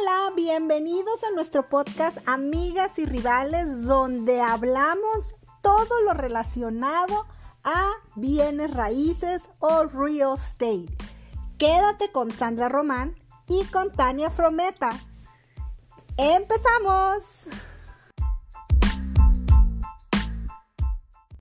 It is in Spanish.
Hola, bienvenidos a nuestro podcast Amigas y Rivales, donde hablamos todo lo relacionado a bienes raíces o real estate. Quédate con Sandra Román y con Tania Frometa. ¡Empezamos!